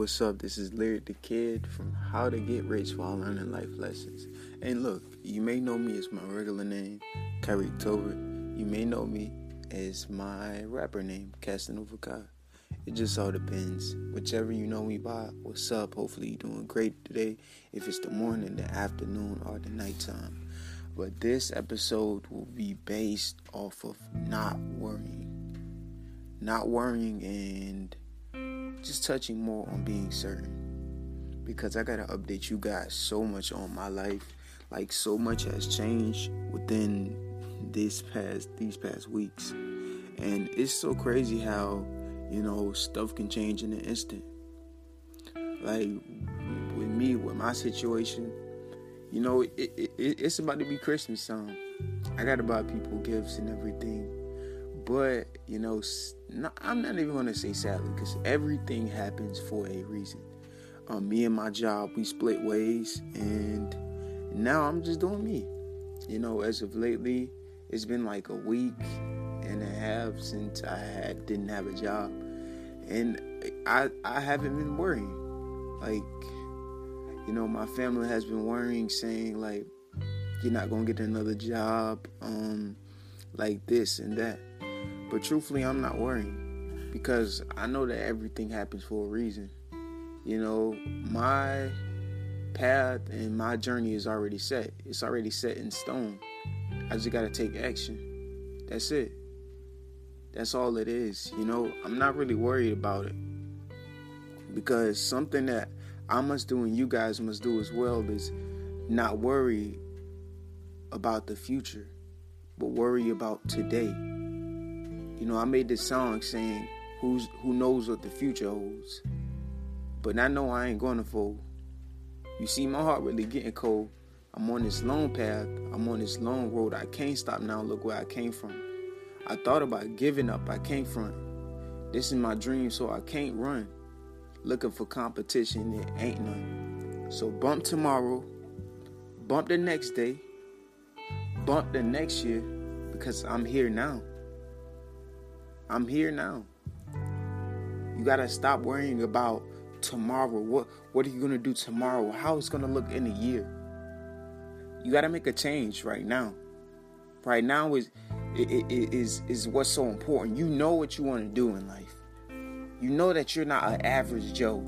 What's up? This is Lyric the Kid from How to Get Rich While Learning Life Lessons. And look, you may know me as my regular name, Kyrie Tober. You may know me as my rapper name, Casanova Ky. It just all depends. Whichever you know me by, what's up? Hopefully you're doing great today. If it's the morning, the afternoon, or the nighttime. But this episode will be based off of not worrying. Not worrying and just touching more on being certain because I gotta update you guys so much on my life. Like so much has changed within this past these past weeks, and it's so crazy how you know stuff can change in an instant. Like with me, with my situation, you know it, it, it's about to be Christmas time. I gotta buy people gifts and everything but, you know, I'm not even to say sadly because everything happens for a reason. Um, me and my job, we split ways, and now I'm just doing me. You know, as of lately, it's been like a week and a half since I had didn't have a job, and I I haven't been worrying. Like, you know, my family has been worrying, saying like, you're not gonna get another job, um, like this and that. But truthfully, I'm not worrying because I know that everything happens for a reason. You know, my path and my journey is already set. It's already set in stone. I just got to take action. That's it. That's all it is. You know, I'm not really worried about it because something that I must do and you guys must do as well is not worry about the future, but worry about today. You know, I made this song saying, "Who's who knows what the future holds?" But I know I ain't gonna fold. You see, my heart really getting cold. I'm on this long path. I'm on this long road. I can't stop now. Look where I came from. I thought about giving up. I can't front. This is my dream, so I can't run. Looking for competition, there ain't none. So bump tomorrow, bump the next day, bump the next year, because I'm here now. I'm here now. You gotta stop worrying about tomorrow. What what are you gonna do tomorrow? How it's gonna look in a year? You gotta make a change right now. Right now is is is what's so important. You know what you want to do in life. You know that you're not an average Joe.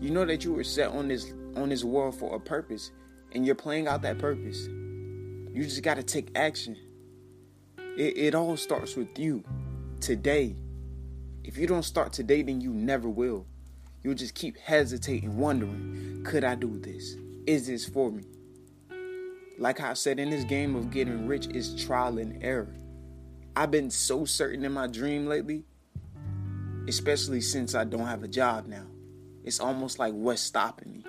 You know that you were set on this on this world for a purpose, and you're playing out that purpose. You just got to take action. It, it all starts with you today. If you don't start today, then you never will. You'll just keep hesitating, wondering, could I do this? Is this for me? Like I said, in this game of getting rich is trial and error. I've been so certain in my dream lately, especially since I don't have a job now. It's almost like what's stopping me.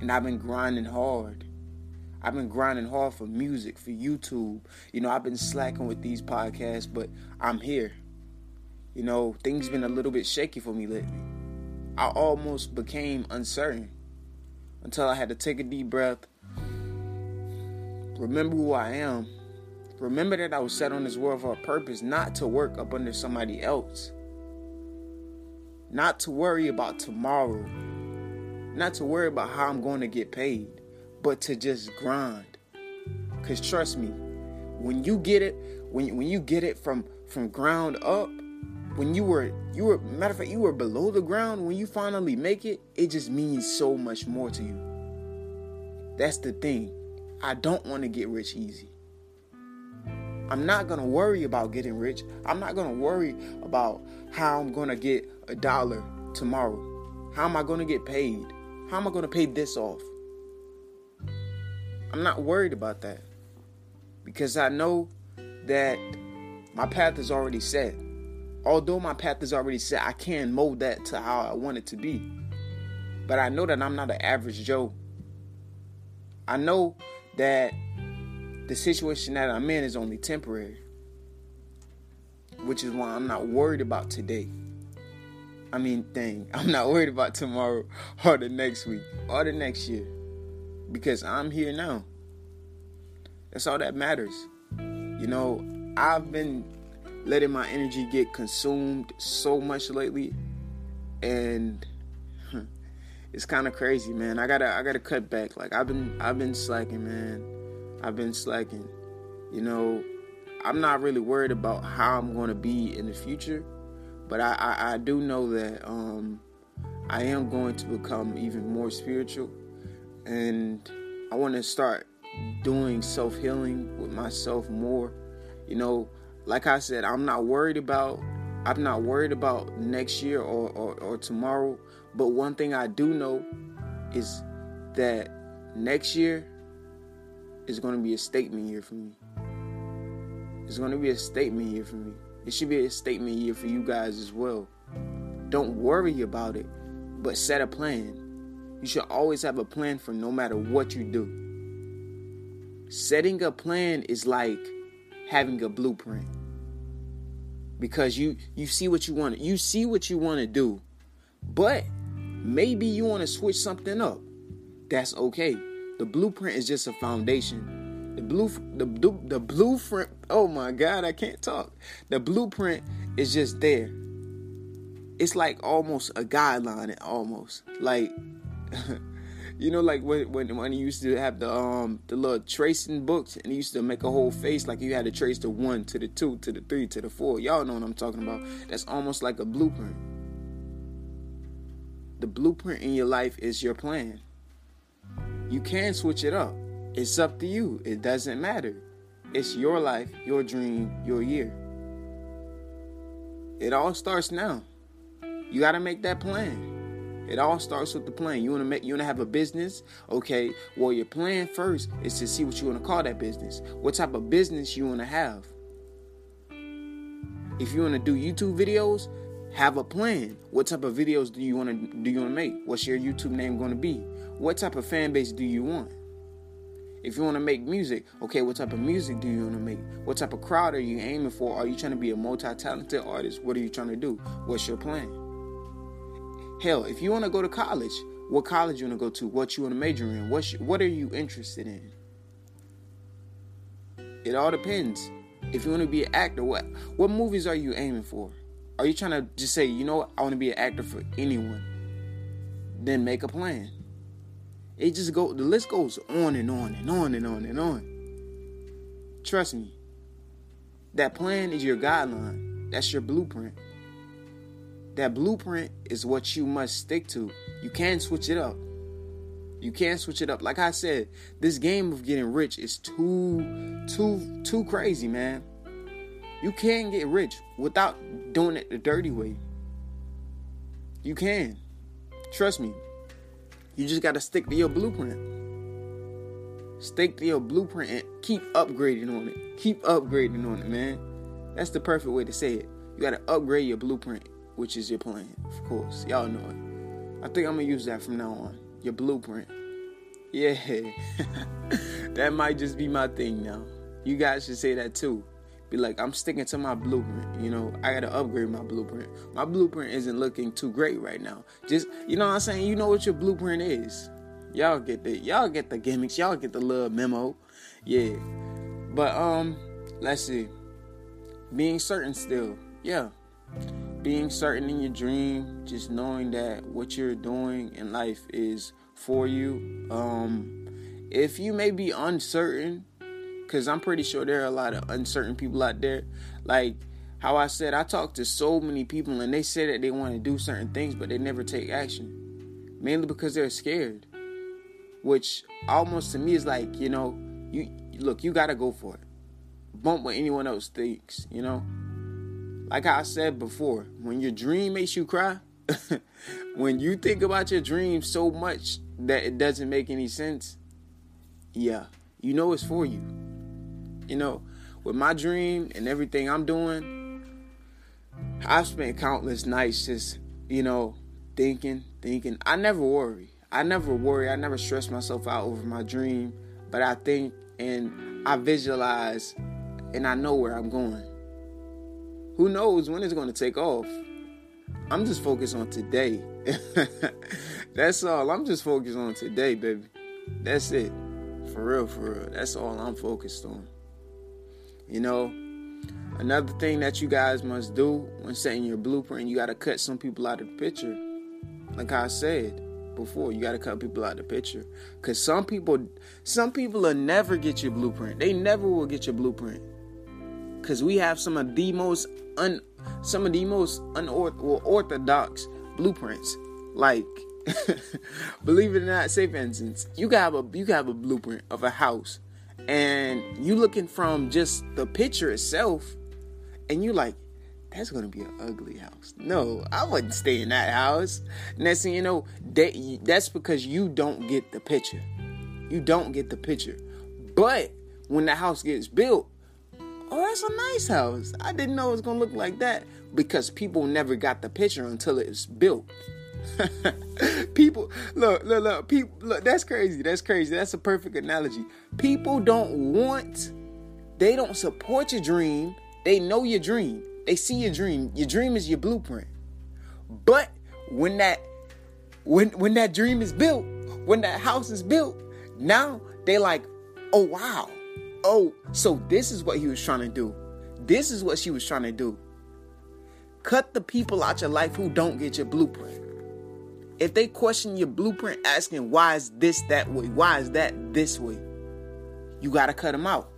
And I've been grinding hard. I've been grinding hard for music, for YouTube. You know, I've been slacking with these podcasts, but I'm here. You know, things been a little bit shaky for me lately. I almost became uncertain until I had to take a deep breath, remember who I am, remember that I was set on this world for a purpose, not to work up under somebody else, not to worry about tomorrow, not to worry about how I'm going to get paid but to just grind. Cause trust me, when you get it, when when you get it from from ground up, when you were you were matter of fact you were below the ground, when you finally make it, it just means so much more to you. That's the thing. I don't want to get rich easy. I'm not gonna worry about getting rich. I'm not gonna worry about how I'm gonna get a dollar tomorrow. How am I gonna get paid? How am I gonna pay this off? I'm not worried about that because I know that my path is already set. Although my path is already set, I can mold that to how I want it to be. But I know that I'm not an average Joe. I know that the situation that I'm in is only temporary, which is why I'm not worried about today. I mean, thing, I'm not worried about tomorrow or the next week or the next year because I'm here now. That's all that matters. You know, I've been letting my energy get consumed so much lately, and it's kind of crazy, man. I gotta I gotta cut back. Like I've been I've been slacking, man. I've been slacking. You know, I'm not really worried about how I'm going to be in the future, but I, I, I do know that um, I am going to become even more spiritual, and I want to start doing self healing with myself more. You know, like I said, I'm not worried about I'm not worried about next year or, or, or tomorrow. But one thing I do know is that next year is going to be a statement year for me. It's going to be a statement year for me. It should be a statement year for you guys as well. Don't worry about it, but set a plan. You should always have a plan for no matter what you do. Setting a plan is like having a blueprint. Because you you see what you want you see what you want to do. But maybe you want to switch something up. That's okay. The blueprint is just a foundation the blue the, the blueprint. Oh my God, I can't talk. The blueprint is just there. It's like almost a guideline. Almost like. you know, like when when when you used to have the um the little tracing books and you used to make a whole face like you had to trace the one to the two to the three to the four. Y'all know what I'm talking about. That's almost like a blueprint. The blueprint in your life is your plan. You can switch it up. It's up to you. It doesn't matter. It's your life, your dream, your year. It all starts now. You got to make that plan. It all starts with the plan. You want to make you want to have a business? Okay. Well, your plan first is to see what you want to call that business. What type of business you want to have? If you want to do YouTube videos, have a plan. What type of videos do you want to do you want to make? What's your YouTube name going to be? What type of fan base do you want? If you want to make music, okay, what type of music do you want to make? What type of crowd are you aiming for? Are you trying to be a multi-talented artist? What are you trying to do? What's your plan? Hell, if you want to go to college, what college you want to go to? What you want to major in? What what are you interested in? It all depends. If you want to be an actor, what what movies are you aiming for? Are you trying to just say, you know what, I want to be an actor for anyone? Then make a plan. It just go the list goes on and on and on and on and on. Trust me. That plan is your guideline. That's your blueprint. That blueprint is what you must stick to. You can't switch it up. You can't switch it up. Like I said, this game of getting rich is too too too crazy, man. You can get rich without doing it the dirty way. You can. Trust me. You just got to stick to your blueprint. Stick to your blueprint and keep upgrading on it. Keep upgrading on it, man. That's the perfect way to say it. You got to upgrade your blueprint, which is your plan, of course. Y'all know it. I think I'm to use that from now on. Your blueprint. Yeah. that might just be my thing now. You guys should say that too be like, I'm sticking to my blueprint. You know, I gotta upgrade my blueprint. My blueprint isn't looking too great right now. Just, you know what I'm saying? You know what your blueprint is. Y'all get the y'all get the gimmicks. Y'all get the little memo. Yeah. But um, let's see. Being certain still, yeah. Being certain in your dream, just knowing that what you're doing in life is for you. Um, if you may be uncertain because I'm pretty sure there are a lot of uncertain people out there. Like how I said, I talk to so many people and they say that they want to do certain things, but they never take action. Mainly because they're scared. Which almost to me is like, you know, you look, you gotta go for it. Bump what anyone else thinks, you know? Like I said before, when your dream makes you cry, when you think about your dream so much that it doesn't make any sense, yeah, you know it's for you. You know, with my dream and everything I'm doing, I've spent countless nights just, you know, thinking, thinking. I never worry. I never worry. I never stress myself out over my dream, but I think and I visualize and I know where I'm going. Who knows when it's going to take off? I'm just focused on today. That's all. I'm just focused on today, baby. That's it. For real, for real. That's all I'm focused on. You know, another thing that you guys must do when setting your blueprint, you got to cut some people out of the picture. Like I said, before. You got to cut people out of the picture, cause some people, some people will never get your blueprint. They never will get your blueprint, cause we have some of the most un, some of the most unorthodox blueprints. Like, believe it or not, say for instance, you got a you got a blueprint of a house, and you looking from just the picture itself, and you like, that's gonna be an ugly house. No, I wouldn't stay in that house. Next thing you know, they, that's because you don't get the picture. You don't get the picture. But when the house gets built, oh, that's a nice house. I didn't know it was gonna look like that because people never got the picture until it's built. people, look, look, look, people, look. That's crazy. That's crazy. That's a perfect analogy. People don't want, they don't support your dream. They know your dream they see your dream. Your dream is your blueprint. But when that when when that dream is built, when that house is built, now they like, oh wow. Oh, so this is what he was trying to do. This is what she was trying to do. Cut the people out your life who don't get your blueprint. If they question your blueprint, asking why is this that way, why is that this way, you gotta cut them out.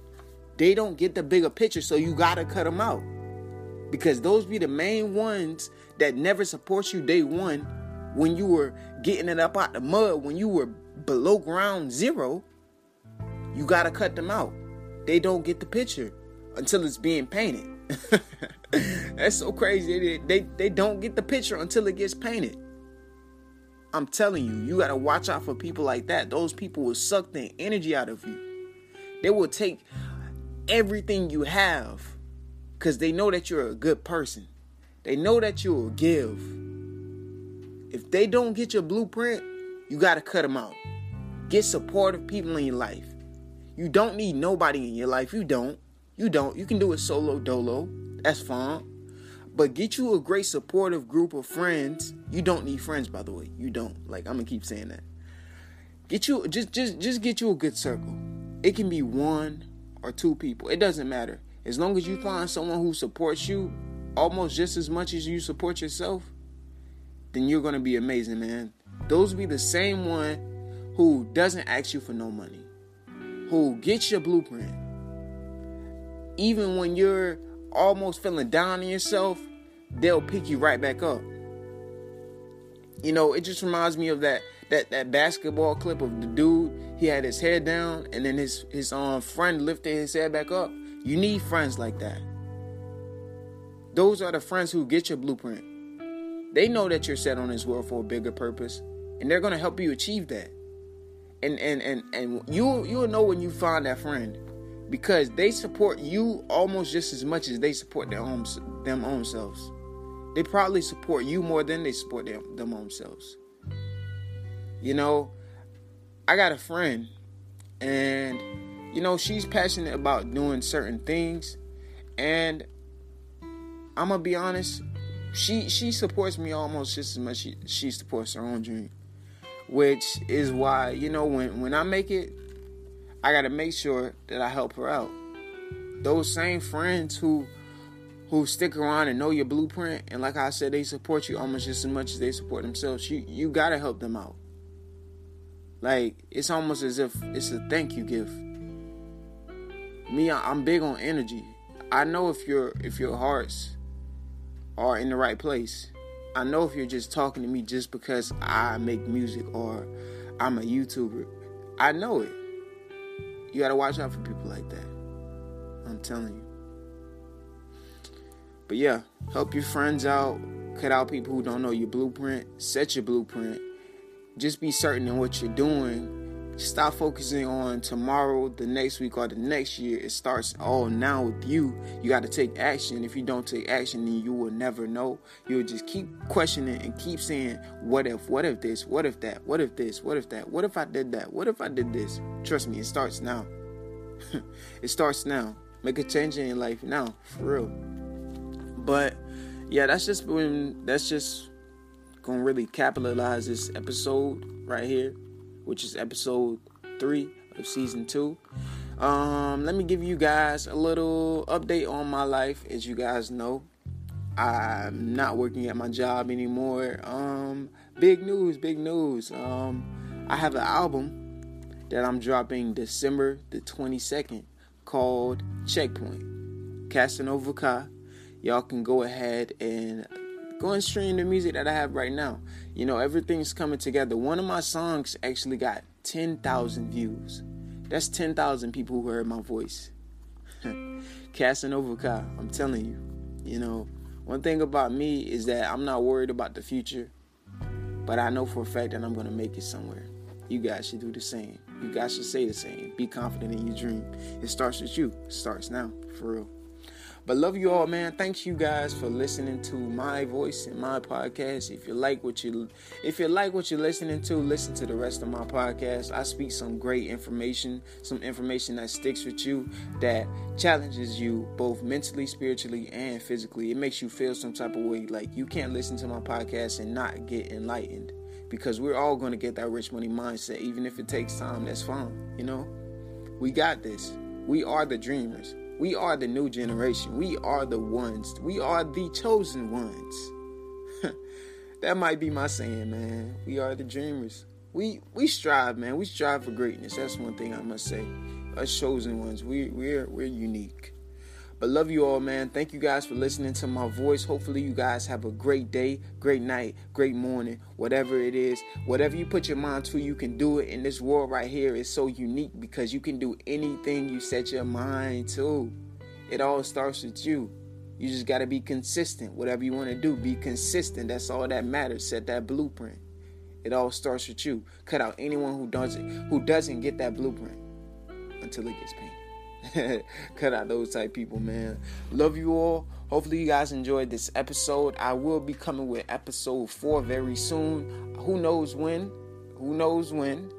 They don't get the bigger picture, so you gotta cut them out because those be the main ones that never support you day one when you were getting it up out the mud when you were below ground zero you got to cut them out they don't get the picture until it's being painted that's so crazy they, they, they don't get the picture until it gets painted i'm telling you you got to watch out for people like that those people will suck the energy out of you they will take everything you have because they know that you're a good person. They know that you will give. If they don't get your blueprint, you got to cut them out. Get supportive people in your life. You don't need nobody in your life. You don't. You don't. You can do it solo dolo. That's fine. But get you a great supportive group of friends. You don't need friends, by the way. You don't. Like I'm gonna keep saying that. Get you just just just get you a good circle. It can be one or two people. It doesn't matter. As long as you find someone who supports you almost just as much as you support yourself, then you're to be amazing, man. Those be the same one who doesn't ask you for no money, who gets your blueprint. Even when you're almost feeling down on yourself, they'll pick you right back up. You know, it just reminds me of that that that basketball clip of the dude. He had his head down, and then his his um friend lifted his head back up, you need friends like that. Those are the friends who get your blueprint. They know that you're set on this world for a bigger purpose, and they're gonna help you achieve that. And and and and you you'll know when you find that friend because they support you almost just as much as they support their own them own selves. They probably support you more than they support them them own selves. You know, I got a friend and you know, she's passionate about doing certain things, and I'm gonna be honest, she she supports me almost just as much she, she supports her own dream, which is why you know when when I make it, I gotta make sure that I help her out. Those same friends who who stick around and know your blueprint, and like I said, they support you almost just as much as they support themselves. You you gotta help them out. Like it's almost as if it's a thank you gift me i'm big on energy i know if your if your hearts are in the right place i know if you're just talking to me just because i make music or i'm a youtuber i know it. You gotta watch out for people like that. I'm telling you. But yeah help your friends out. Cut out people who don't know your blueprint. Set your blueprint. Just be certain in what you're doing Stop focusing on tomorrow, the next week, or the next year. It starts all now with you. You got to take action. If you don't take action, then you will never know. You'll just keep questioning and keep saying, What if? What if this? What if that? What if this? What if that? What if I did that? What if I did this? Trust me, it starts now. it starts now. Make a change in your life now, for real. But yeah, that's just when that's just gonna really capitalize this episode right here which is episode three of season two. Um, let me give you guys a little update on my life. As you guys know, I'm not working at my job anymore. Um, big news, big news. Um, I have an album that I'm dropping December the 22nd called Checkpoint. Casanova. Y'all can go ahead and go and stream the music that I have right now. You know, everything's coming together. One of my songs actually got 10,000 views. That's 10,000 people who heard my voice. Casanova Ka, I'm telling you. You know, one thing about me is that I'm not worried about the future, but I know for a fact that I'm going to make it somewhere. You guys should do the same. You guys should say the same. Be confident in your dream. It starts with you. It starts now, for real. But love you all, man. Thanks you guys for listening to my voice and my podcast. If you like what you if you like what you're listening to, listen to the rest of my podcast. I speak some great information, some information that sticks with you, that challenges you both mentally, spiritually, and physically. It makes you feel some type of way. Like you can't listen to my podcast and not get enlightened. Because we're all gonna get that rich money mindset, even if it takes time, that's fine. You know? We got this. We are the dreamers. We are the new generation. We are the ones. We are the chosen ones. that might be my saying, man. We are the dreamers. We we strive, man. We strive for greatness. That's one thing I must say. Us chosen ones. We we're we're unique. But love you all, man. Thank you guys for listening to my voice. Hopefully, you guys have a great day, great night, great morning, whatever it is. Whatever you put your mind to, you can do it. And this world right here is so unique because you can do anything you set your mind to. It all starts with you. You just got to be consistent. Whatever you want to do, be consistent. That's all that matters. Set that blueprint. It all starts with you. Cut out anyone who doesn't who doesn't get that blueprint until it gets paid. Cut out those type people, man. Love you all. Hopefully, you guys enjoyed this episode. I will be coming with episode four very soon. Who knows when? Who knows when?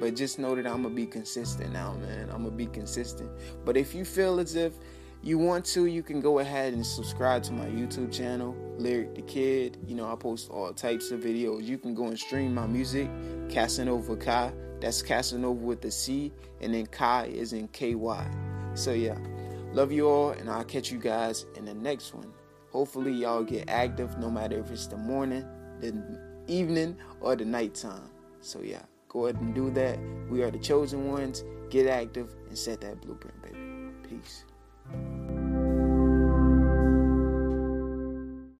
But just know that I'm gonna be consistent now, man. I'm gonna be consistent. But if you feel as if you want to, you can go ahead and subscribe to my YouTube channel, Lyric the Kid. You know, I post all types of videos. You can go and stream my music, Casanova Ky. That's Casanova with the C, and then Kai is in KY. So, yeah, love you all, and I'll catch you guys in the next one. Hopefully, y'all get active no matter if it's the morning, the evening, or the nighttime. So, yeah, go ahead and do that. We are the chosen ones. Get active and set that blueprint, baby. Peace thank you